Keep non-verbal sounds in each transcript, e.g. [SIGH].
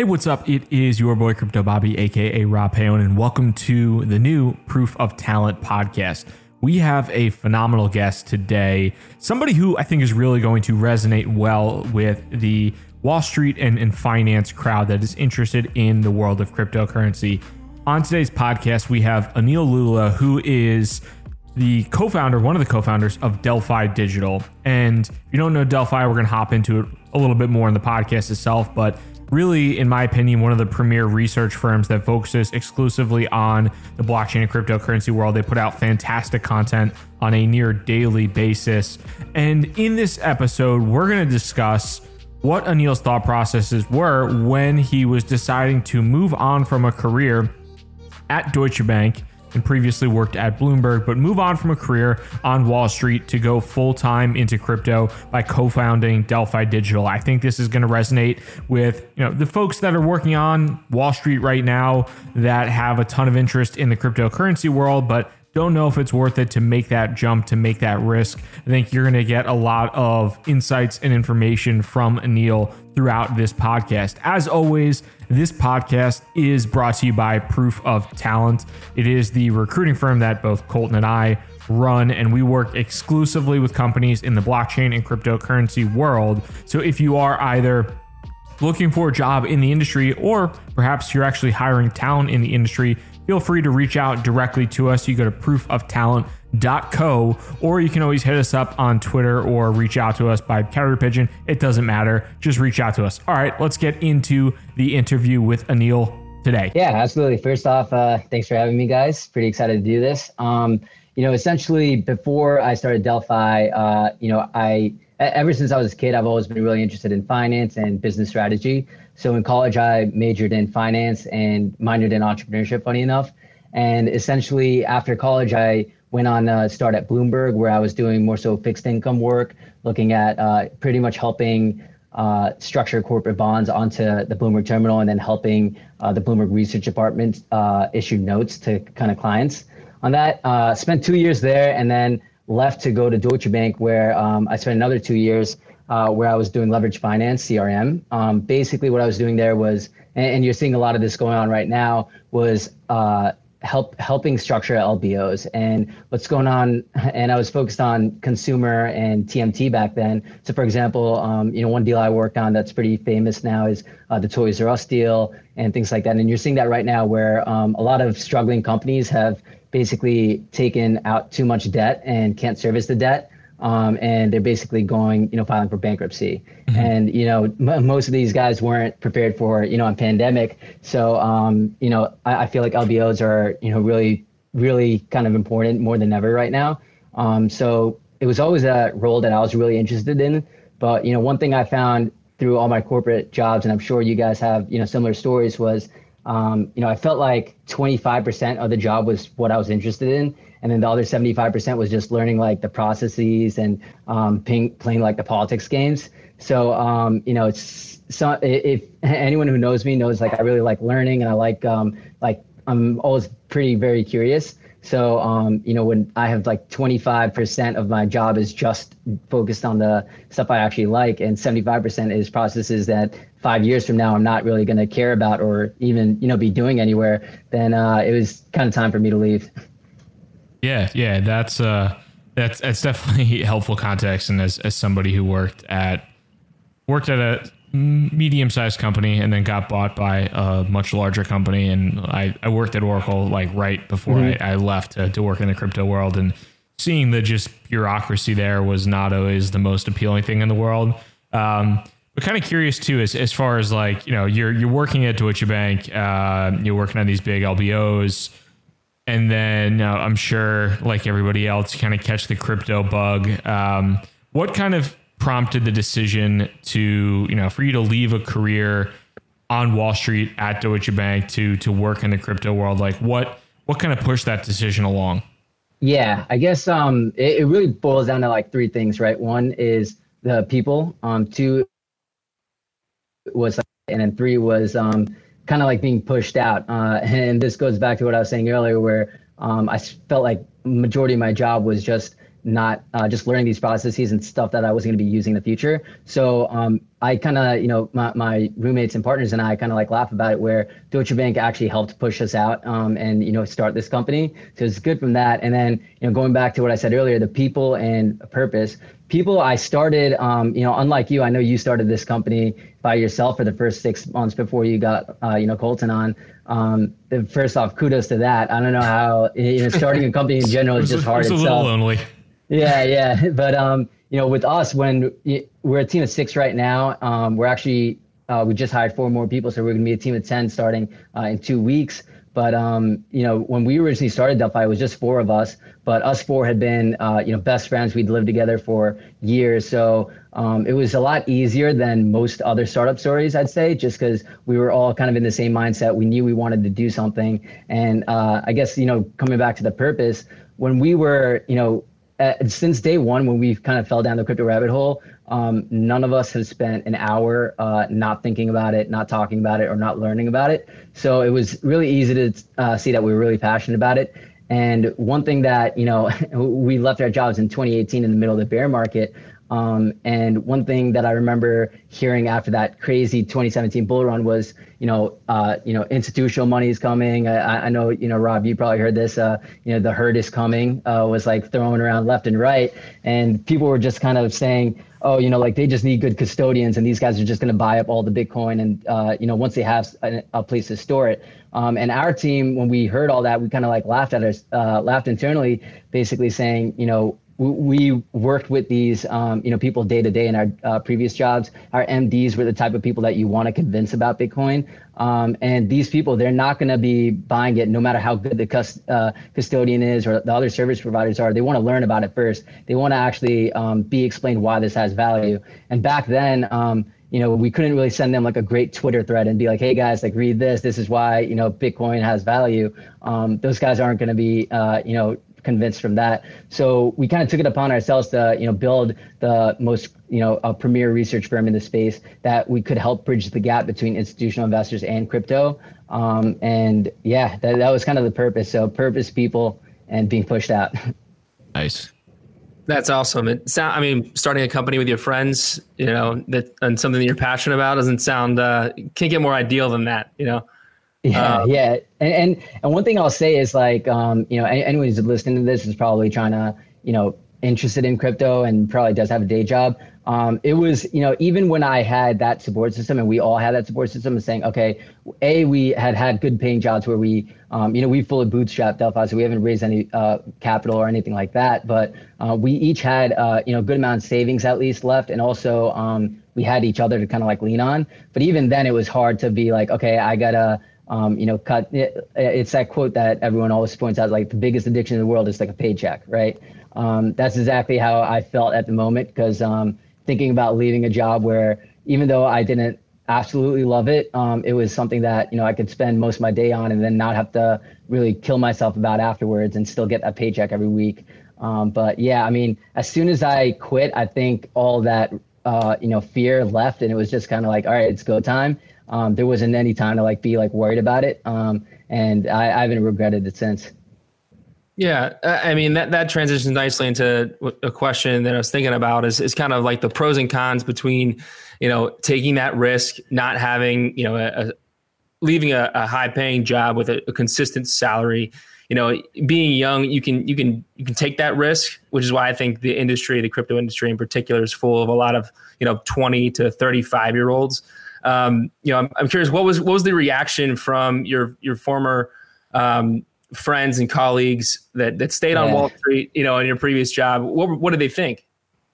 Hey, what's up? It is your boy Crypto Bobby, aka Rob Paone, and welcome to the new Proof of Talent podcast. We have a phenomenal guest today, somebody who I think is really going to resonate well with the Wall Street and, and finance crowd that is interested in the world of cryptocurrency. On today's podcast, we have Anil Lulla, who is the co-founder, one of the co-founders of Delphi Digital. And if you don't know Delphi, we're going to hop into it a little bit more in the podcast itself, but really, in my opinion, one of the premier research firms that focuses exclusively on the blockchain and cryptocurrency world. They put out fantastic content on a near daily basis. And in this episode, we're going to discuss what Anil's thought processes were when he was deciding to move on from a career at Deutsche Bank and previously worked at Bloomberg, but move on from a career on Wall Street to go full time into crypto by co-founding Delphi Digital. I think this is going to resonate with you know the folks that are working on Wall Street right now that have a ton of interest in the cryptocurrency world, but don't know if it's worth it to make that jump, to make that risk. I think you're going to get a lot of insights and information from Anil throughout this podcast. As always, this podcast is brought to you by Proof of Talent. It is the recruiting firm that both Colton and I run, and we work exclusively with companies in the blockchain and cryptocurrency world. So if you are either looking for a job in the industry, or perhaps you're actually hiring talent in the industry, feel free to reach out directly to us. You go to proofoftalent.co, or you can always hit us up on Twitter or reach out to us by carrier pigeon. It doesn't matter. Just reach out to us. All right, let's get into the interview with Anil today. Yeah, absolutely. First off, uh, thanks for having me, guys. Pretty excited to do this. Um, you know, essentially, before I started Delphi, uh, you know, I ever since I was a kid, I've always been really interested in finance and business strategy. So in college, I majored in finance and minored in entrepreneurship, funny enough. And essentially, after college, I went on a start at Bloomberg, where I was doing more so fixed income work, looking at uh, pretty much helping uh, structure corporate bonds onto the Bloomberg terminal and then helping uh, the Bloomberg research department uh, issue notes to kind of clients on that. Uh, spent two years there and then left to go to Deutsche Bank, where um, I spent another two years uh, where I was doing leverage finance, CRM. Um, basically, what I was doing there was, and, and, you're seeing a lot of this going on right now, was uh, help helping structure LBOs. And what's going on, and I was focused on consumer and TMT back then. So, for example, um, you know, one deal I worked on that's pretty famous now is uh, the Toys R Us deal and things like that. And you're seeing that right now, where um, a lot of struggling companies have basically taken out too much debt and can't service the debt um, and they're basically going, you know, filing for bankruptcy. Mm-hmm. And you know, m- most of these guys weren't prepared for, you know, a pandemic. So, um, you know, I, I, feel like LBOs are, you know, really, really kind of important more than ever right now. Um, so it was always a role that I was really interested in. But you know, one thing I found through all my corporate jobs, and I'm sure you guys have, you know, similar stories, was, um, you know, I felt like 25% of the job was what I was interested in and then the other 75% was just learning like the processes and um, playing, playing like the politics games. So um, you know it's so if [LAUGHS] anyone who knows me knows like i really like learning and i like um, like i'm always pretty very curious. So um, you know when i have like 25% of my job is just focused on the stuff i actually like and 75% is processes that five years from now i'm not really going to care about or even you know be doing anywhere then uh, it was kind of time for me to leave [LAUGHS] yeah, yeah, that's uh, that's that's definitely [LAUGHS] helpful context. And as as somebody who worked at worked at a medium sized company and then got bought by a much larger company, and I I worked at Oracle like right before mm-hmm. I, I left to, to work in the crypto world, and seeing the just bureaucracy there was not always the most appealing thing in the world. Um, but kind of curious too, as as far as like you know, you're you're working at Deutsche Bank, uh, you're working on these big LBOs and then uh, I'm sure, like everybody else, kind of catch the crypto bug. Um, what kind of prompted the decision to, you know, for you to leave a career on Wall Street at Deutsche Bank to to work in the crypto world? Like, what what kind of pushed that decision along? Yeah, I guess um, it, it really boils down to like three things, right? One is the people. Um, two was, and then three was um, kind of like being pushed out. Uh, and this goes back to what I was saying earlier, where um, I felt like majority of my job was just not uh, just learning these processes and stuff that I was going to be using in the future. So um, I kind of, you know, my, my roommates and partners and I kind of like laugh about it where Deutsche Bank actually helped push us out um, and, you know, start this company. So it's good from that. And then, you know, going back to what I said earlier, the people and purpose. People, I started, um, you know, unlike you, I know you started this company by yourself for the first six months before you got, uh, you know, Colton on. Um, first off, kudos to that. I don't know how, you know, starting a company in general is just hard. It's a little lonely. Yeah, yeah. [LAUGHS] But, um, you know, with us, when we're a team of six right now, um, we're actually uh, we just hired four more people, so we're going to be a team of ten starting uh, in two weeks. But um, you know, when we originally started Delphi, it was just four of us. But us four had been, uh, you know, best friends. We'd lived together for years, so um, it was a lot easier than most other startup stories, I'd say, just because we were all kind of in the same mindset. We knew we wanted to do something, and uh, I guess you know, coming back to the purpose, when we were, you know, uh, since day one, when we kind of fell down the crypto rabbit hole, um, none of us have spent an hour uh, not thinking about it, not talking about it, or not learning about it. So it was really easy to uh, see that we were really passionate about it. And one thing that, you know, [LAUGHS] we left our jobs in 2018 in the middle of the bear market. Um, and one thing that I remember hearing after that crazy 2017 bull run was, you know, uh, you know, institutional money is coming. I, I, know, you know, Rob, you probably heard this. Uh, you know, the herd is coming uh, was like thrown around left and right, and people were just kind of saying, oh, you know, like they just need good custodians, and these guys are just going to buy up all the Bitcoin, and uh, you know, once they have a, a place to store it. Um, and our team, when we heard all that, we kind of like laughed at us, uh, laughed internally, basically saying, you know, we worked with these um, you know people day to day in our uh, previous jobs. Our mds were the type of people that you want to convince about bitcoin. Um, and these people they're not going to be buying it no matter how good the cust- uh, custodian is or the other service providers are. They want to learn about it first. They want to actually um, be explained why this has value. And back then um, you know, we couldn't really send them like a great Twitter thread and be like, "Hey guys, like read this. This is why you know Bitcoin has value." Um, those guys aren't going to be, uh, you know, convinced from that. So we kind of took it upon ourselves to, you know, build the most, you know, a premier research firm in the space that we could help bridge the gap between institutional investors and crypto. Um, and yeah, that, that was kind of the purpose. So purpose, people, and being pushed out. [LAUGHS] Nice. That's awesome. It sound, I mean, starting a company with your friends, you know, that and something that you're passionate about doesn't sound uh, can't get more ideal than that, you know. Yeah, um, yeah, and, and and one thing I'll say is like, um, you know, anyone who's listening to this is probably trying to, you know, interested in crypto and probably does have a day job. Um, it was, you know, even when I had that support system and we all had that support system of saying, okay, A, we had had good paying jobs where we, um, you know, we fully bootstrapped Delphi, so we haven't raised any uh, capital or anything like that. But uh, we each had, uh, you know, good amount of savings at least left. And also um, we had each other to kind of like lean on. But even then it was hard to be like, okay, I got to, um, you know, cut. It, it's that quote that everyone always points out, like the biggest addiction in the world is like a paycheck, right? Um, that's exactly how I felt at the moment because um, thinking about leaving a job where even though I didn't absolutely love it, um, it was something that you know I could spend most of my day on and then not have to really kill myself about afterwards and still get a paycheck every week. Um, but yeah, I mean, as soon as I quit, I think all that uh, you know fear left, and it was just kind of like, all right, it's go time um, there wasn't any time to like be like worried about it. Um, and I, I haven't regretted it since. Yeah, I mean that that transitions nicely into a question that I was thinking about is is kind of like the pros and cons between, you know, taking that risk, not having you know a, a leaving a, a, high paying job with a, a, consistent salary. You know, being young, you can you can you can take that risk, which is why I think the industry, the crypto industry in particular, is full of a lot of you know twenty to thirty five year olds um, you know, I'm, I'm, curious what was what was the reaction from your your former um, friends and colleagues that that stayed yeah. on Wall Street, you know, in your previous job? What what did they think?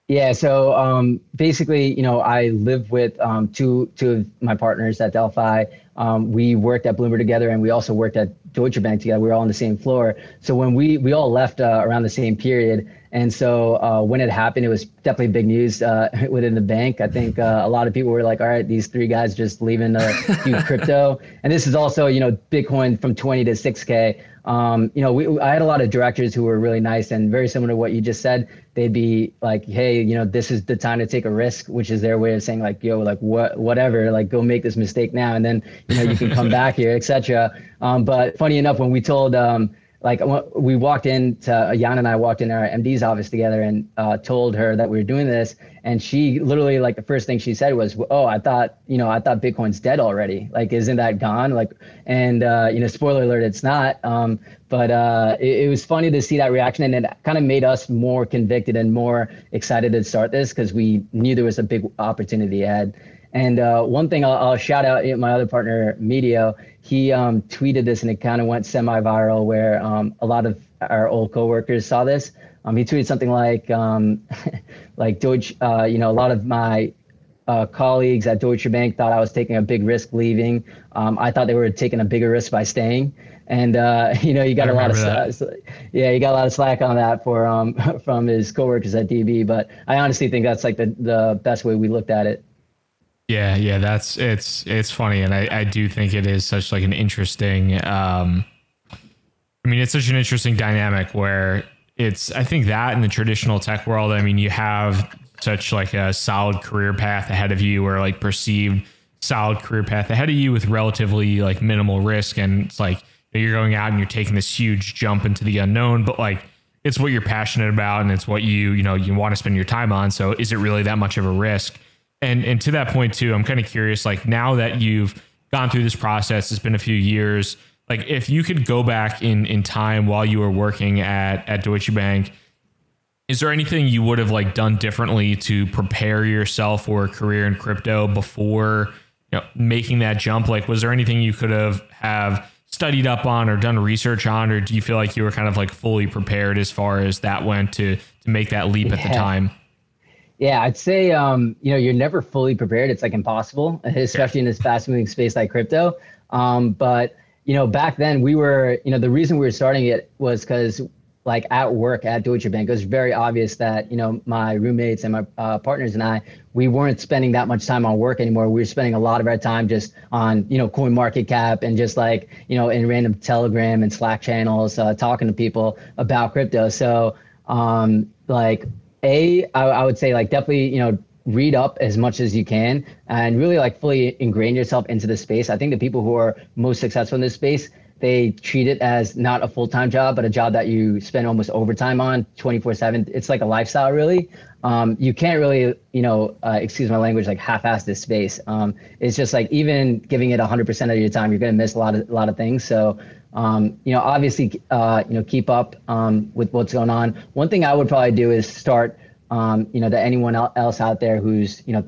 Yeah, so um, basically, you know, I live with um, two two of my partners at Delphi. Um, we worked at Bloomberg together, and we also worked at Deutsche Bank together. We were all on the same floor. So when we we all left uh, around the same period, and so uh, when it happened, it was definitely big news uh, [LAUGHS] within the bank. I think uh, a lot of people were like, "All right, these three guys just leaving uh, [LAUGHS] crypto." And this is also, you know, Bitcoin from 20 to 6K. Um, you know, we, I had a lot of directors who were really nice and very similar to what you just said. They'd be like, "Hey, you know, this is the time to take a risk," which is their way of saying like, "Yo, like what, whatever, like go make this mistake now, and then you know you can come [LAUGHS] back here, etc." Um, but funny enough, when we told um, like we walked into uh, Yan and I walked in our MD's office together and uh, told her that we were doing this, and she literally like the first thing she said was, "Oh, I thought you know I thought Bitcoin's dead already. Like, isn't that gone? Like, and uh, you know, spoiler alert, it's not. Um, but uh, it, it, was funny to see that reaction, and it kind of made us more convicted and more excited to start this because we knew there was a big opportunity ahead. And uh, one thing I'll, I'll, shout out my other partner, Medio. He um, tweeted this and it kind of went semi-viral where um, a lot of our old coworkers saw this. Um, he tweeted something like, um, [LAUGHS] like Deutsche, uh, you know, a lot of my uh, colleagues at Deutsche Bank thought I was taking a big risk leaving. Um, I thought they were taking a bigger risk by staying. And uh, [LAUGHS] you know, you got I a lot of slack, yeah, you got a lot of slack on that for um, [LAUGHS] from his coworkers at DB. But I honestly think that's like the the best way we looked at it. Yeah, yeah, that's it's it's funny, and I I do think it is such like an interesting. um I mean, it's such an interesting dynamic where it's I think that in the traditional tech world, I mean, you have such like a solid career path ahead of you, or like perceived solid career path ahead of you with relatively like minimal risk, and it's like you're going out and you're taking this huge jump into the unknown, but like it's what you're passionate about and it's what you you know you want to spend your time on. So is it really that much of a risk? And and to that point too, I'm kind of curious. Like now that you've gone through this process, it's been a few years. Like if you could go back in in time while you were working at at Deutsche Bank, is there anything you would have like done differently to prepare yourself for a career in crypto before you know making that jump? Like was there anything you could have have studied up on or done research on, or do you feel like you were kind of like fully prepared as far as that went to to make that leap yeah. at the time? Yeah, I'd say um, you know you're never fully prepared. It's like impossible, [LAUGHS] especially in this fast-moving space like crypto. Um, but you know, back then we were, you know, the reason we were starting it was because like at work at Deutsche Bank, it was very obvious that you know my roommates and my uh, partners and I, we weren't spending that much time on work anymore. We were spending a lot of our time just on you know Coin Market Cap and just like you know in random Telegram and Slack channels, uh, talking to people about crypto. So um, like a, I, I would say like definitely, you know, read up as much as you can and really like fully ingrain yourself into the space. I think the people who are most successful in this space, they treat it as not a full-time job, but a job that you spend almost overtime on 24 seven. It's like a lifestyle really. Um, you can't really, you know, uh, excuse my language, like half-ass this space. Um, it's just like even giving it 100% of your time, you're going to miss a lot of a lot of things. So um, you know, obviously, uh, you know, keep up um, with what's going on. One thing I would probably do is start, um, you know, to anyone else out there who's, you know,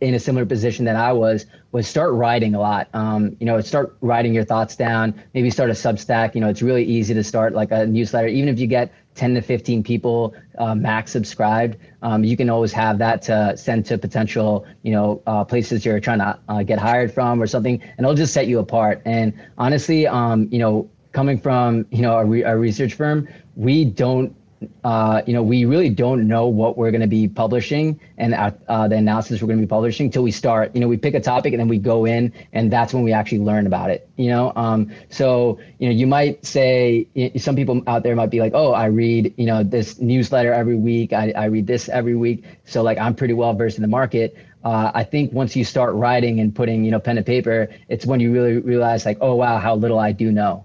in a similar position that I was, was start writing a lot. Um, you know, start writing your thoughts down. Maybe start a Substack. You know, it's really easy to start like a newsletter, even if you get 10 to 15 people uh, max subscribed. Um, you can always have that to send to potential, you know, uh, places you're trying to uh, get hired from or something, and it'll just set you apart. And honestly, um, you know, coming from you know a, re- a research firm, we don't uh, you know, we really don't know what we're going to be publishing and uh, uh, the analysis we're going to be publishing until we start. You know, we pick a topic and then we go in, and that's when we actually learn about it. You know, um, so you know, you might say some people out there might be like, "Oh, I read you know this newsletter every week. I, I read this every week, so like I'm pretty well versed in the market." Uh, I think once you start writing and putting you know pen and paper, it's when you really realize like, "Oh wow, how little I do know."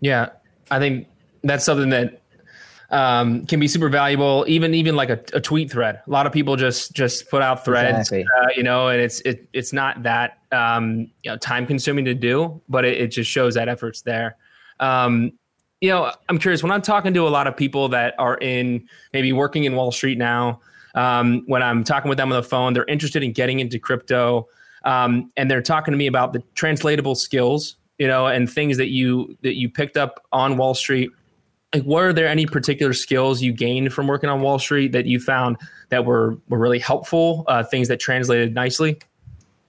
Yeah, I think that's something that um, can be super valuable. Even even like a, a, tweet thread. A lot of people just just put out threads, exactly. uh, you know, and it's it it's not that um, you know time consuming to do, but it, it just shows that effort's there. Um, you know, I'm curious when I'm talking to a lot of people that are in maybe working in Wall Street now. Um, when I'm talking with them on the phone, they're interested in getting into crypto, um, and they're talking to me about the translatable skills, you know, and things that you that you picked up on Wall Street like were there any particular skills you gained from working on Wall Street that you found that were were really helpful, uh, things that translated nicely?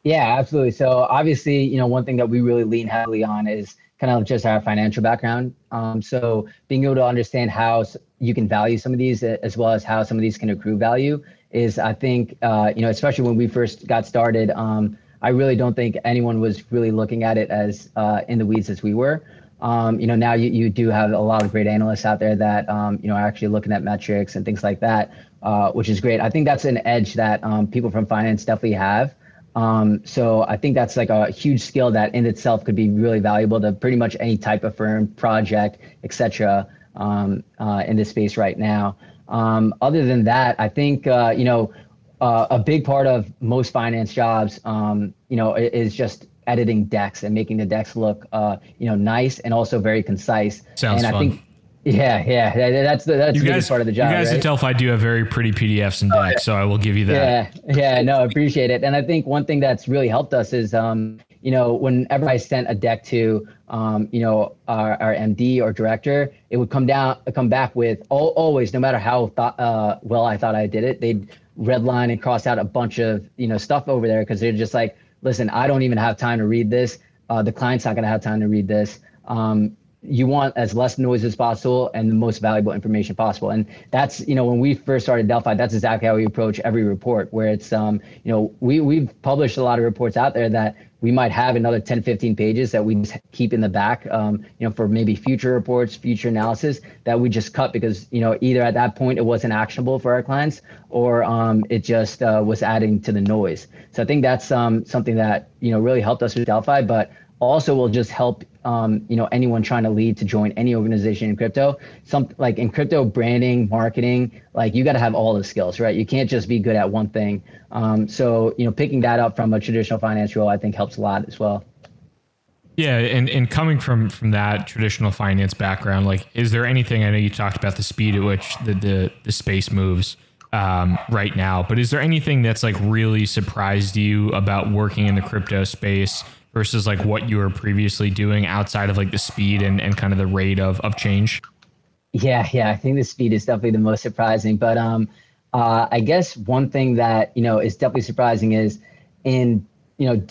Yeah, absolutely. So obviously, you know, one thing that we really lean heavily on is kind of just our financial background. Um, so being able to understand how you can value some of these as well as how some of these can accrue value is, I think, uh, you know, especially when we first got started, um, I really don't think anyone was really looking at it as uh, in the weeds as we were. Um, you know, now you, you do have a lot of great analysts out there that, um, you know, are actually looking at metrics and things like that, uh, which is great. I think that's an edge that um, people from finance definitely have. Um, so I think that's like a huge skill that in itself could be really valuable to pretty much any type of firm, project, etc. Um, uh, in this space right now. Um, other than that, I think uh, you know uh, a big part of most finance jobs, you know, is just editing decks and making the decks look, uh, you know, nice and also very concise. Sounds and fun. I think, yeah, yeah, that's the that's you the guys, part of the job. You guys right? at Delphi do have very pretty PDFs and decks, so I will give you that. Yeah, yeah, no, appreciate it. And I think one thing that's really helped us is, um, you know, whenever I sent a deck to, um, you know, our, our MD or director, it would come down, come back with all, always, no matter how thought, uh, well I thought I did it, they'd redline and cross out a bunch of, you know, stuff over there because they're just like, listen, I don't even have time to read this. Uh, the client's not going to have time to read this. Um, you want as less noise as possible and the most valuable information possible. And that's, you know, when we first started Delphi, that's exactly how we approach every report where it's, um, you know, we, we've published a lot of reports out there that we might have another 10, 15 pages that we just keep in the back, um, you know, for maybe future reports, future analysis that we just cut because, you know, either at that point it wasn't actionable for our clients or um, it just uh, was adding to the noise. So I think that's um, something that, you know, really helped us with Delphi, but also will just help um, you know anyone trying to lead to join any organization in crypto. Some like in crypto branding marketing like you got to have all the skills right? You can't just be good at one thing. Um, so you know picking that up from a traditional finance role i think helps a lot as well. Yeah, and, and coming from from that traditional finance background, like, is there anything? I know you talked about the speed at which the the, the space moves um, right now, but is there anything that's like really surprised you about working in the crypto space versus like what you were previously doing outside of like the speed and, and kind of the rate of of change? Yeah, yeah, I think the speed is definitely the most surprising. But um, uh, I guess one thing that you know is definitely surprising is in you know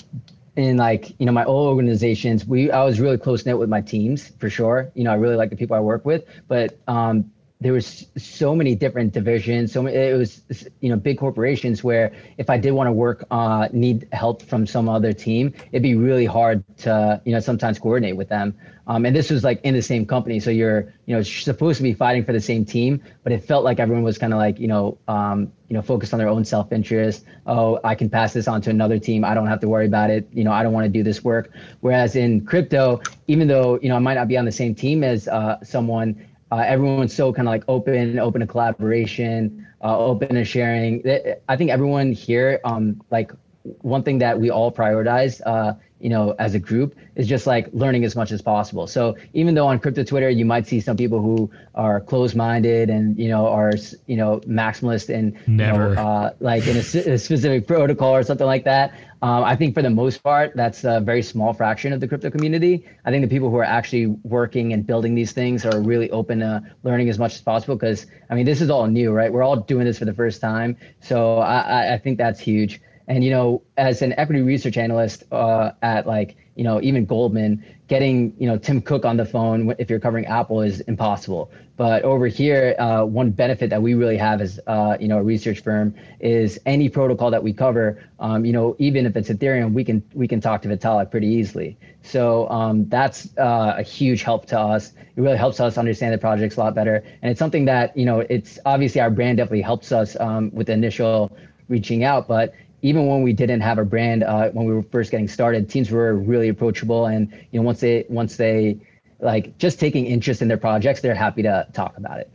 in like you know my old organizations, we I was really close knit with my teams for sure. You know, I really like the people I work with, but um, there was so many different divisions. So it was you know big corporations where if I did want to work, uh, need help from some other team, it'd be really hard to you know sometimes coordinate with them. Um, and this was like in the same company, so you're you know supposed to be fighting for the same team, but it felt like everyone was kind of like you know um, you know focused on their own self interest. Oh, I can pass this on to another team. I don't have to worry about it. You know, I don't want to do this work. Whereas in crypto, even though you know I might not be on the same team as uh, someone uh, everyone's so kind of like open, open to collaboration, uh, open to sharing. I think everyone here, um, like one thing that we all prioritize, uh, you know, as a group is just like learning as much as possible. So even though on crypto Twitter, you might see some people who are closed-minded and, you know, are, you know, maximalist and Never. You know, uh, like in a, a, specific protocol or something like that. Um, I think for the most part, that's a very small fraction of the crypto community. I think the people who are actually working and building these things are really open to learning as much as possible because, I mean, this is all new, right? We're all doing this for the first time. So I, I think that's huge. And you know, as an equity research analyst uh, at like you know even Goldman, getting you know Tim Cook on the phone if you're covering Apple is impossible. But over here, uh, one benefit that we really have as uh, you know a research firm is any protocol that we cover. Um, you know, even if it's Ethereum, we can we can talk to Vitalik pretty easily. So um, that's uh, a huge help to us. It really helps us understand the projects a lot better, and it's something that you know it's obviously our brand definitely helps us um, with the initial reaching out, but even when we didn't have a brand uh, when we were first getting started teams were really approachable and you know once they once they like just taking interest in their projects they're happy to talk about it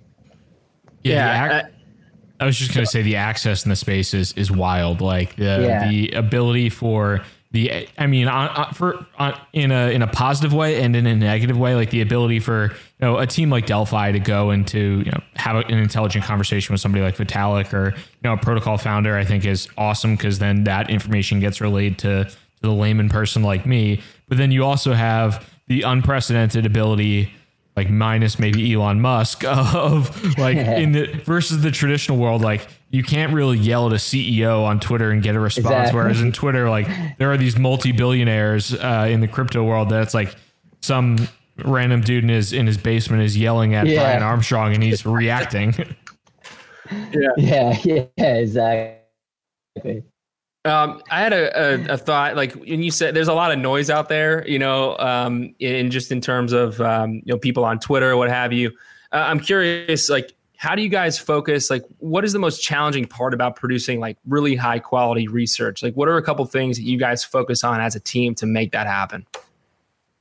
Yeah, Yeah, the ac- I was just going to say the access in the space is is wild. Like the Yeah. the ability for the I mean on, on, for on, in a in a positive way and in a negative way, like the ability for you know a team like Delphi to go into you know have an intelligent conversation with somebody like Vitalik or you know a protocol founder, I think is awesome because then that information gets relayed to to the layman person like me. But then you also have the unprecedented ability like minus maybe Elon Musk [LAUGHS] of like [LAUGHS] in the versus the traditional world, like you can't really yell at a CEO on Twitter and get a response. Exactly. Whereas in Twitter, like there are these multi billionaires uh, in the crypto world that's like some random dude in his in his basement is yelling at Yeah. Brian Armstrong and he's [LAUGHS] reacting. yeah yeah Yeah. exactly Um, I had a, a, a thought, like when you said there's a lot of noise out there, you know, um, in just in terms of um, you know people on Twitter, what have you. Uh, I'm curious, like how do you guys focus? Like, what is the most challenging part about producing like really high quality research? Like, what are a couple things that you guys focus on as a team to make that happen?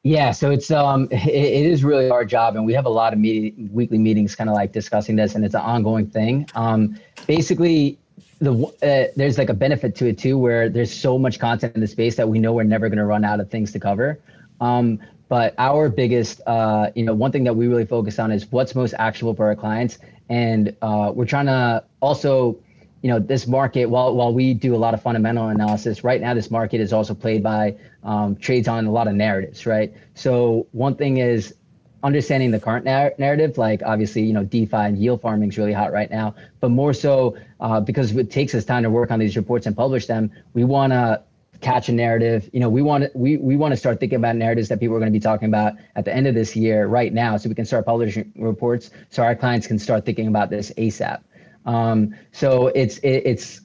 Yeah, so it's um [LAUGHS] it, it is really our job, and we have a lot of meeting, weekly meetings, kind of like discussing this, and it's an ongoing thing. Um, basically, the uh, there's like a benefit to it too, where there's so much content in the space that we know we're never going to run out of things to cover. Um, but our biggest, uh, you know, one thing that we really focus on is what's most actionable for our clients, and uh, we're trying to also you know this market while while we do a lot of fundamental analysis right now this market is also played by um, trades on a lot of narratives right? So one thing is understanding the current nar- narrative like obviously you know defi and yield farming is really hot right now but more so uh, because it takes us time to work on these reports and publish them we want to catch a narrative you know we want to we, we want to start thinking about narratives that people are going to be talking about at the end of this year right now so we can start publishing reports so our clients can start thinking about this asap um, so it's it, it's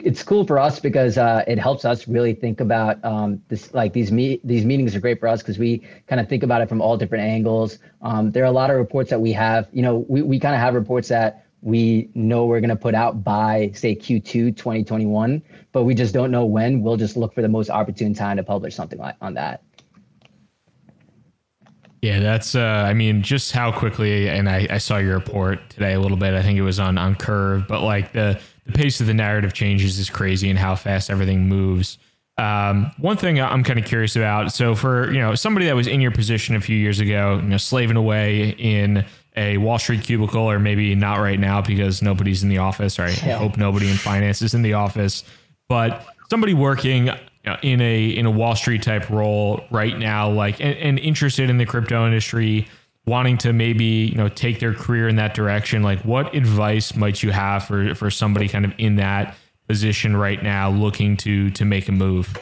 it's cool for us because uh, it helps us really think about um, this. Like these meet these meetings are great for us because we kind of think about it from all different angles. Um, there are a lot of reports that we have. You know, we we kind of have reports that we know we're going to put out by say Q2 2021, but we just don't know when. We'll just look for the most opportune time to publish something like on that. Yeah, that's. Uh, I mean, just how quickly, and I, I saw your report today a little bit. I think it was on on Curve, but like the the pace of the narrative changes is crazy, and how fast everything moves. Um, one thing I'm kind of curious about. So for you know somebody that was in your position a few years ago, you know, slaving away in a Wall Street cubicle, or maybe not right now because nobody's in the office. Or I yeah. hope nobody in finance is in the office, but somebody working in a in a Wall Street type role right now, like and, and, interested in the crypto industry, wanting to maybe you know take their career in that direction, like what advice might you have for for somebody kind of in that position right now, looking to to make a move?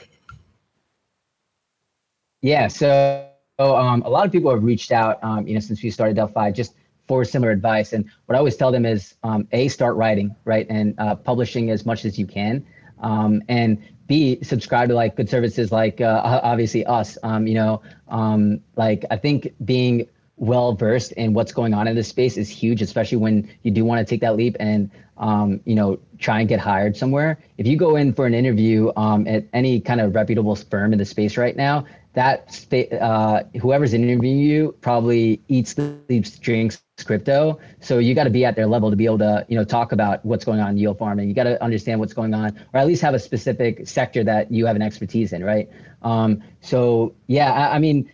Yeah, so um, a lot of people have reached out, um, you know, since we started Delphi, just for similar advice. And what I always tell them is, um, a start writing, right, and uh, publishing as much as you can. Um, and B, subscribe to like good services like uh, obviously us. Um, you know, um, like I think being well versed in what's going on in this space is huge, especially when you do want to take that leap and um, you know try and get hired somewhere. If you go in for an interview um, at any kind of reputable firm in the space right now, that uh, whoever's interviewing you probably eats, sleeps, drinks crypto. So you got to be at their level to be able to, you know, talk about what's going on in yield farming. You got to understand what's going on, or at least have a specific sector that you have an expertise in, right? Um, so yeah, I, I mean,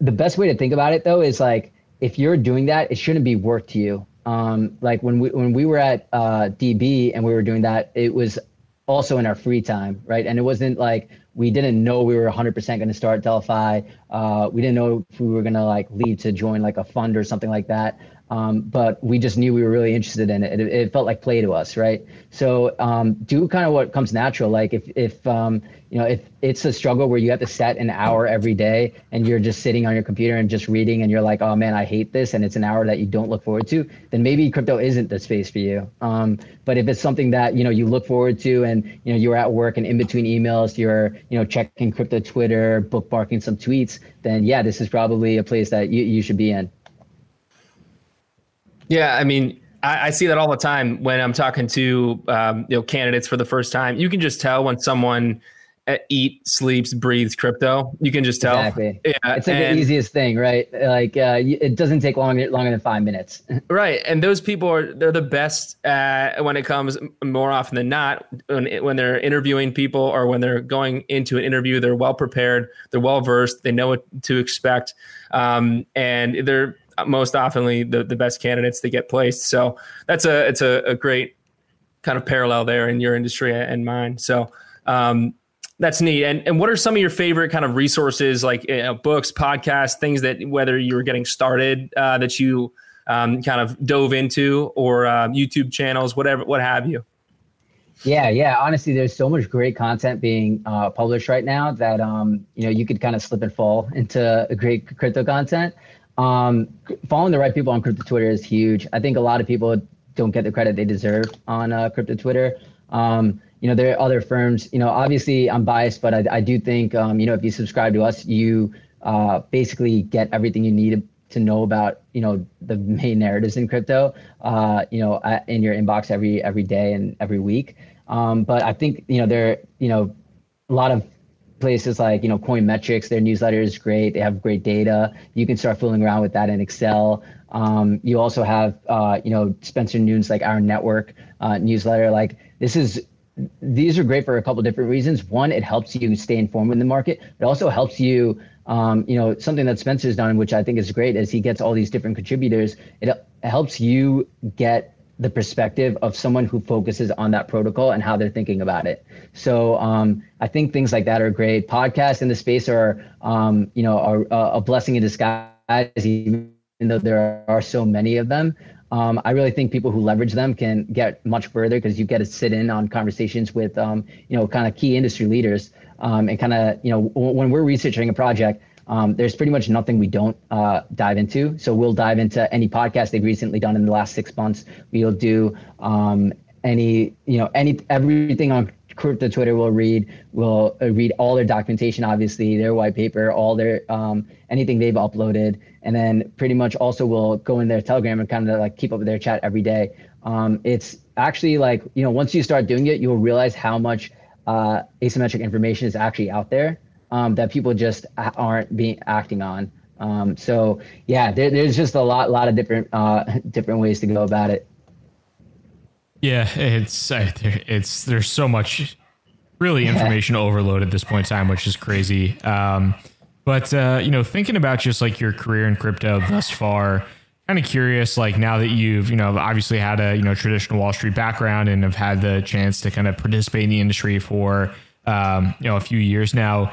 the best way to think about it though is like if you're doing that, it shouldn't be work to you. Um, like when we when we were at uh, DB and we were doing that, it was also in our free time, right? And it wasn't like we didn't know we were 100% going to start Delphi. Uh, we didn't know if we were going to like leave to join like a fund or something like that. Um, but we just knew we were really interested in it. It, it felt like play to us, right? So um, do kind of what comes natural. Like if if um, you know if it's a struggle where you have to set an hour every day and you're just sitting on your computer and just reading and you're like, oh man, I hate this, and it's an hour that you don't look forward to, then maybe crypto isn't the space for you. Um, but if it's something that you know you look forward to and you know you're at work and in between emails you're you know checking crypto Twitter, bookmarking some tweets, then yeah, this is probably a place that you, you should be in. Yeah, I mean, I, I, see that all the time when I'm talking to um, you know candidates for the first time. You can just tell when someone uh, eat, sleeps, breathes crypto. You can just tell. Exactly. Yeah, it's like and, the easiest thing, right? Like uh, it doesn't take longer longer than five minutes. [LAUGHS] right, and those people are they're the best uh, when it comes more often than not when when they're interviewing people or when they're going into an interview. They're well prepared. They're well versed. They know what to expect, um, and they're most oftenly the, the best candidates that get placed. So that's a it's a, a great kind of parallel there in your industry and mine. So um, that's neat. And and what are some of your favorite kind of resources like you know, books, podcasts, things that whether you were getting started uh, that you um, kind of dove into or uh, YouTube channels, whatever, what have you? Yeah, yeah. Honestly, there's so much great content being uh, published right now that um, you know you could kind of slip and fall into great crypto content. Um, following the right people on crypto Twitter is huge. I think a lot of people don't get the credit they deserve on uh, crypto Twitter. Um, you know, there are other firms. You know, obviously I'm biased, but I, I do think um, you know if you subscribe to us, you uh, basically get everything you need to know about you know the main narratives in crypto, uh, you know, in your inbox every every day and every week. Um, but I think you know there you know a lot of places like you know coin metrics their newsletter is great. They have great data. You can start fooling around with that in excel. Um, you also have uh, you know spencer Noon's like our network uh, newsletter. Like this is these are great for a couple different reasons. One it helps you stay informed in the market. It also helps you um, you know something that spencer's done which i think is great is he gets all these different contributors. It helps you get the perspective of someone who focuses on that protocol and how they're thinking about it. So um, I think things like that are great. Podcasts in the space are, um, you know, are a blessing in disguise, even though there are so many of them. Um, I really think people who leverage them can get much further because you get to sit in on conversations with, um, you know, kind of key industry leaders um, and kind of, you know, when we're researching a project, um, there's pretty much nothing we don't uh, dive into. So we'll dive into any podcast they've recently done in the last six months. We'll do um, any, you know, any everything on crypto Twitter. We'll read. We'll uh, read all their documentation, obviously their white paper, all their um, anything they've uploaded, and then pretty much also we'll go in their Telegram and kind of like keep up with their chat every day. Um, it's actually like you know once you start doing it, you'll realize how much uh, asymmetric information is actually out there um, that people just aren't being acting on. Um, so yeah, there, there's just a lot, lot of different, uh, [LAUGHS] different ways to go about it. Yeah, it's it's there's so much really [LAUGHS] information overload at this point in time, which is crazy. Um, but uh, you know, thinking about just like your career in crypto thus far, kind of curious. Like now that you've you know obviously had a you know traditional Wall Street background and have had the chance to kind of participate in the industry for um, you know a few years now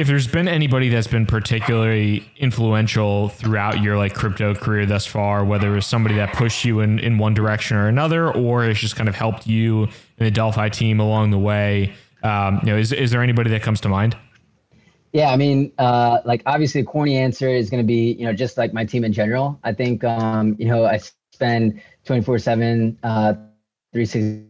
if there's been anybody that's been particularly influential throughout your like crypto career thus far, whether it was somebody that pushed you in, in one direction or another, or it's just kind of helped you and the Delphi team along the way, um, you know, is, is there anybody that comes to mind? Yeah, I mean, uh, like obviously, a corny answer is going to be, you know, just like my team in general. I think, um, you know, I spend 24 7, uh, 360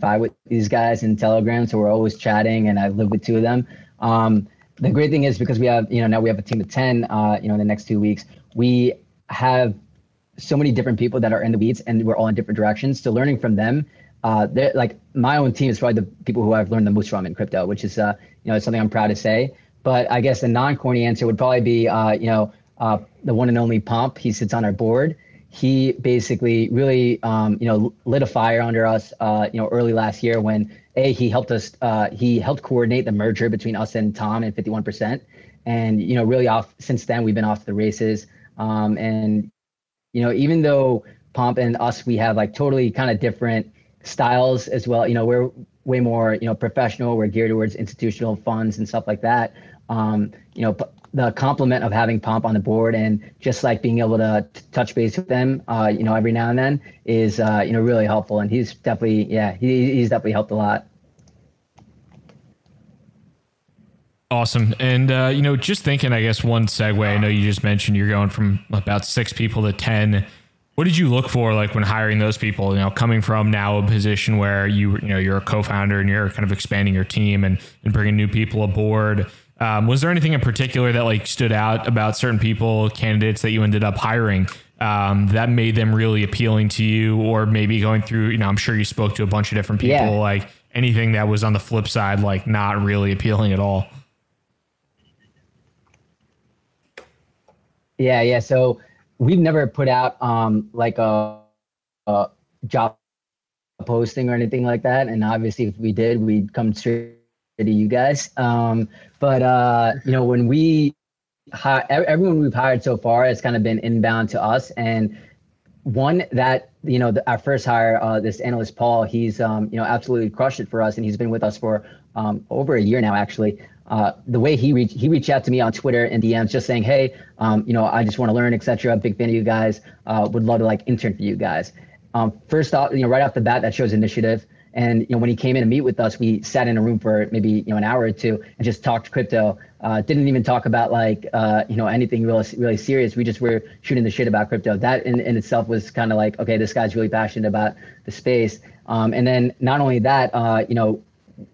five with these guys in Telegram, so we're always chatting, and I live with two of them. Um, the great thing is because we have, you know, now we have a team of ten. Uh, you know, in the next two weeks, we have so many different people that are in the weeds, and we're all in different directions. So learning from them, uh, they're like my own team is probably the people who I've learned the most from in crypto, which is, uh, you know, something I'm proud to say. But I guess the non-corny answer would probably be, uh, you know, uh, the one and only Pomp. He sits on our board he basically really um, you know lit a fire under us uh, you know early last year when a he helped us uh, he helped coordinate the merger between us and Tom and 51% and you know really off since then we've been off the races. Um, and you know even though Pomp and us we have like totally kind of different styles as well you know we're way more you know professional we're geared towards institutional funds and stuff like that. Um, you know the compliment of having Pomp on the board and just like being able to t- touch base with them, uh, you know, every now and then is, uh, you know, really helpful. And he's definitely, yeah, he, he's definitely helped a lot. Awesome. And, uh, you know, just thinking, I guess one segue, I know you just mentioned you're going from about six people to 10. What did you look for, like when hiring those people? You know, coming from now a position where you, you know, you're a co-founder and you're kind of expanding your team and, and bringing new people aboard. Um, was there anything in particular that like stood out about certain people, candidates that you ended up hiring um, that made them really appealing to you, or maybe going through? You know, I'm sure you spoke to a bunch of different people. Yeah. Like anything that was on the flip side, like not really appealing at all. Yeah, yeah. So we've never put out um, like a, a job posting or anything like that, and obviously, if we did, we'd come straight to you guys. Um, but uh, you know, when we hi- everyone we've hired so far has kind of been inbound to us, and one that you know the, our first hire, uh, this analyst Paul, he's um, you know absolutely crushed it for us, and he's been with us for um, over a year now, actually. Uh, the way he reached he reached out to me on Twitter and DMs, just saying, hey, um, you know, I just want to learn, etc. Big fan of you guys. Uh, would love to like intern for you guys. Um, first off, you know, right off the bat, that shows initiative. And you know, when he came in to meet with us, we sat in a room for maybe you know an hour or two and just talked crypto. Uh, didn't even talk about like uh, you know anything really really serious. We just were shooting the shit about crypto. That in, in itself was kind of like okay, this guy's really passionate about the space. Um, and then not only that, uh, you know,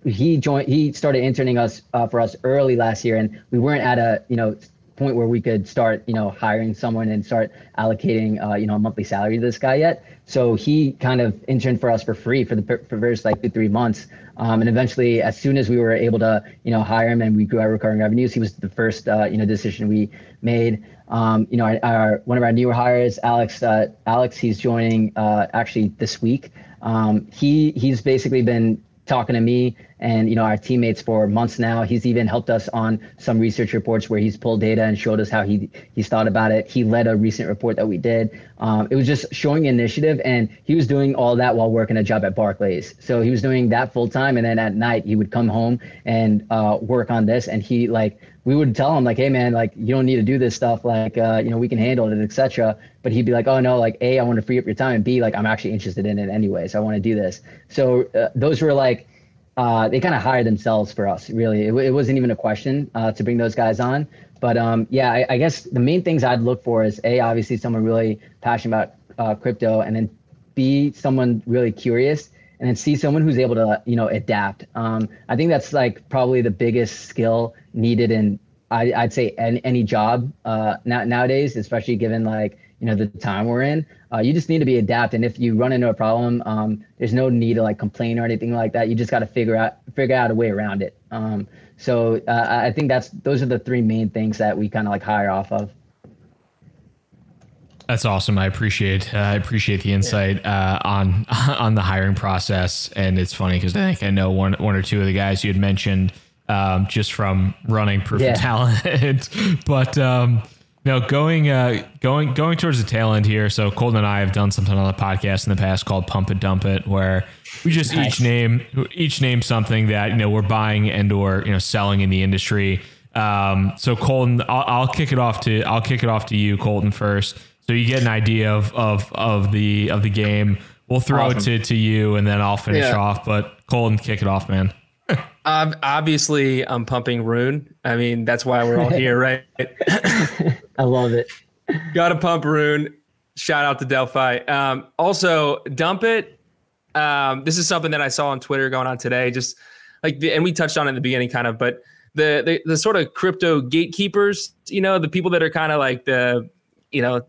he joined. He started interning us uh, for us early last year, and we weren't at a you know point where we could start, you know, hiring someone and start allocating, uh, you know, a monthly salary to this guy yet. So he kind of interned for us for free for the for first like three months. Um, and eventually, as soon as we were able to, you know, hire him and we grew our recurring revenues, he was the first, uh, you know, decision we made. Um, you know, our, our, one of our newer hires, Alex. Uh, Alex, he's joining uh, actually this week. Um, he he's basically been talking to me and you know our teammates for months now. He's even helped us on some research reports where he's pulled data and showed us how he he's thought about it. He led a recent report that we did. Um, it was just showing initiative, and he was doing all that while working a job at Barclays. So he was doing that full time, and then at night he would come home and uh, work on this. And he like we would tell him like, hey man, like you don't need to do this stuff. Like uh, you know we can handle it, etc. But he'd be like, oh no, like a I want to free up your time, and b like I'm actually interested in it anyway, so I want to do this. So uh, those were like uh, they kind of hired themselves for us. Really, it, it wasn't even a question uh, to bring those guys on. But um, yeah, I, I, guess the main things I'd look for is a obviously someone really passionate about uh, crypto, and then b someone really curious, and then c someone who's able to you know adapt. Um, I think that's like probably the biggest skill needed in I, would say any, any job uh, now, nowadays, especially given like you know the time we're in uh, you just need to be adapt and if you run into a problem um, there's no need to like complain or anything like that. You just got to figure out figure out a way around it. Um, so uh, i think that's those are the three main things that we kind of like hire off of. That's awesome. I appreciate uh, I appreciate the insight uh, on [LAUGHS] on the hiring process, and it's funny because I think I know one one or two of the guys you had mentioned um, just from running Proof yeah. of [LAUGHS] Talent, but um, no, going uh, going going towards the tail end here. So Colton and I have done something on the podcast in the past called Pump It Dump It, where we just nice. each name each name something that you know we're buying and or you know selling in the industry. Um, so Colton, I'll, I'll kick it off to I'll kick it off to you, Colton, first, so you get an idea of of of the of the game. We'll throw awesome. it to, to you, and then I'll finish yeah. off. But Colton, kick it off, man. Obviously, I'm pumping Rune. I mean, that's why we're all here, right? [LAUGHS] I love it. Got to pump Rune. Shout out to Delphi. Um, also, dump it. Um, this is something that I saw on Twitter going on today. Just like, the, and we touched on it in the beginning, kind of, but the, the the sort of crypto gatekeepers, you know, the people that are kind of like the, you know,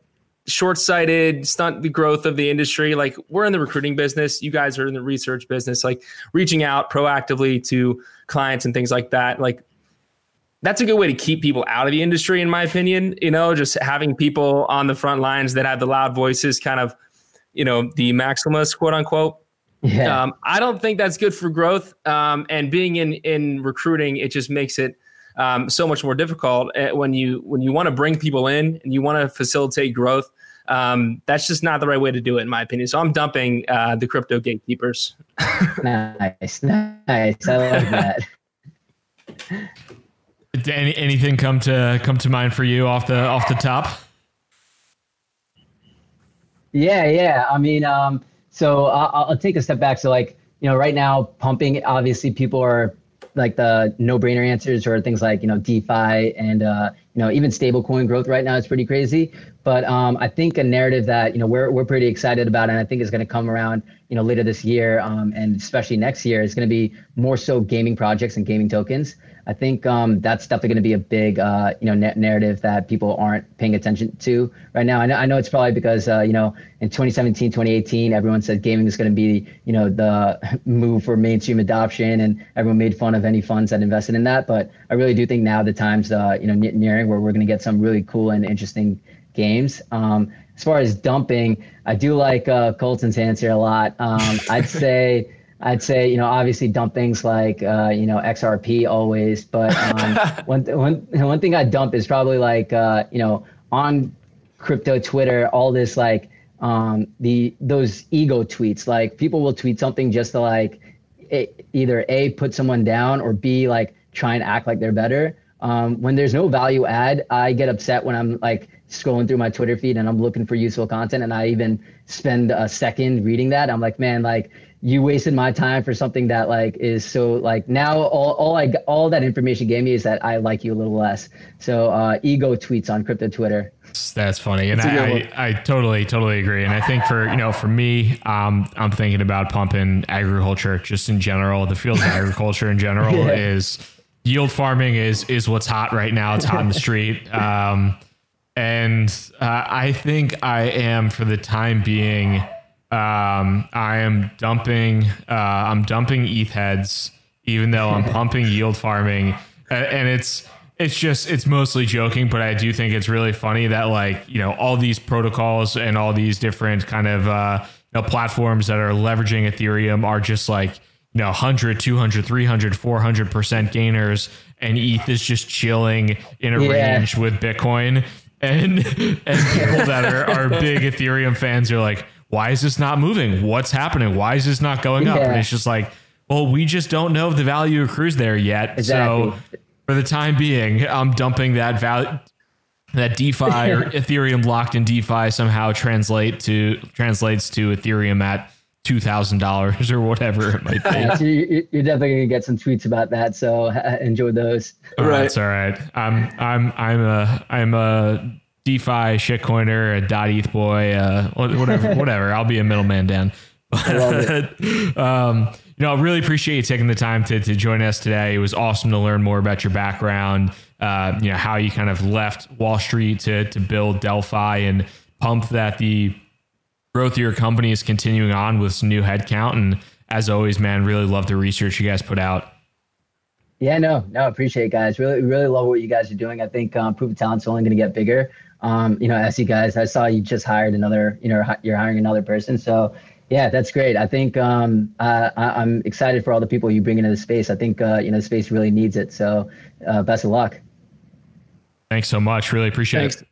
short-sighted stunt the growth of the industry like we're in the recruiting business you guys are in the research business like reaching out proactively to clients and things like that like that's a good way to keep people out of the industry in my opinion you know just having people on the front lines that have the loud voices kind of you know the maximus quote unquote yeah. Um, I don't think that's good for growth. Um, and being in in recruiting, it just makes it um, so much more difficult eh, when you when you want to bring people in and you want to facilitate growth. Um, that's just not the right way to do it, in my opinion. So I'm dumping uh, the crypto gatekeepers. [LAUGHS] nice, nice. I love that. [LAUGHS] Any, anything come to come to mind for you off the off the top? Yeah, yeah. I mean, um, so I'll, I'll take a step back. So, like, you know, right now, pumping. Obviously, people are like the no-brainer answers or things like you know DeFi and uh, you know even stablecoin growth right now is pretty crazy. But um, I think a narrative that you know we're we're pretty excited about, and I think is going to come around you know later this year um, and especially next year is going to be more so gaming projects and gaming tokens. I think um, that's definitely going to be a big, uh, you know, na- narrative that people aren't paying attention to right now. I know, I know it's probably because, uh, you know, in 2017, 2018, everyone said gaming is going to be, you know, the [LAUGHS] move for mainstream adoption, and everyone made fun of any funds that invested in that. But I really do think now the time's, uh, you know, nearing where we're going to get some really cool and interesting games. Um, as far as dumping, I do like uh, Colton's answer a lot. Um, I'd [LAUGHS] say. I'd say, you know, obviously dump things like, uh, you know, XRP always. But um, [LAUGHS] one, one, one thing I dump is probably like, uh, you know, on crypto Twitter, all this like um, the those ego tweets. Like people will tweet something just to like either a put someone down or b like try and act like they're better. Um, when there's no value add, I get upset when I'm like scrolling through my Twitter feed and I'm looking for useful content and I even spend a second reading that. I'm like, man, like you wasted my time for something that like is so like now all, all I all that information gave me is that I like you a little less. So uh, ego tweets on crypto Twitter. That's funny, and I, I, I, totally totally agree. And I think for you know for me, um, I'm thinking about pumping agriculture just in general. The field of [LAUGHS] agriculture in general yeah. is yield farming is is what's hot right now. It's hot in the street. [LAUGHS] Um, and uh, I think I am for the time being. Um, I am dumping. Uh, I'm dumping ETH heads, even though I'm pumping yield farming, and, and it's it's just it's mostly joking, but I do think it's really funny that like you know all these protocols and all these different kind of uh, you know, platforms that are leveraging Ethereum are just like you know 100 200 300 400% gainers and eth is just chilling in a yeah. range with bitcoin and and people that are, are [LAUGHS] big ethereum fans are like why is this not moving what's happening why is this not going up yeah. and it's just like well we just don't know if the value accrues there yet exactly. so for the time being i'm dumping that value that DeFi or [LAUGHS] Ethereum locked in DeFi somehow translate to translates to Ethereum at two thousand dollars or whatever it might be. Yeah, so you're definitely gonna get some tweets about that. So [LAUGHS] enjoy those. All right, that's all right. I'm I'm I'm a I'm a DeFi shitcoiner, a dot ETH boy, uh, whatever, [LAUGHS] whatever. I'll be a middleman, Dan. um, you know, I really appreciate you taking the time to, to join us today. It was awesome to learn more about your background, uh, you know, how you kind of left Wall Street to, to build Delphi and pump that the growth of your company is continuing on with some new headcount. And as always, man, really love the research you guys put out. Yeah, no, no, appreciate it, guys. Really, really love what you guys are doing. I think um, Proof of Talent's only going to get bigger. Um, you know, as you guys, I saw you just hired another, you know, you're hiring another person. So yeah, that's great. I think um, uh, I, am excited for all the people you bring into the space. I think uh, you know the space really needs it. So uh, best of luck. Thanks so much. Really appreciate Thanks. it.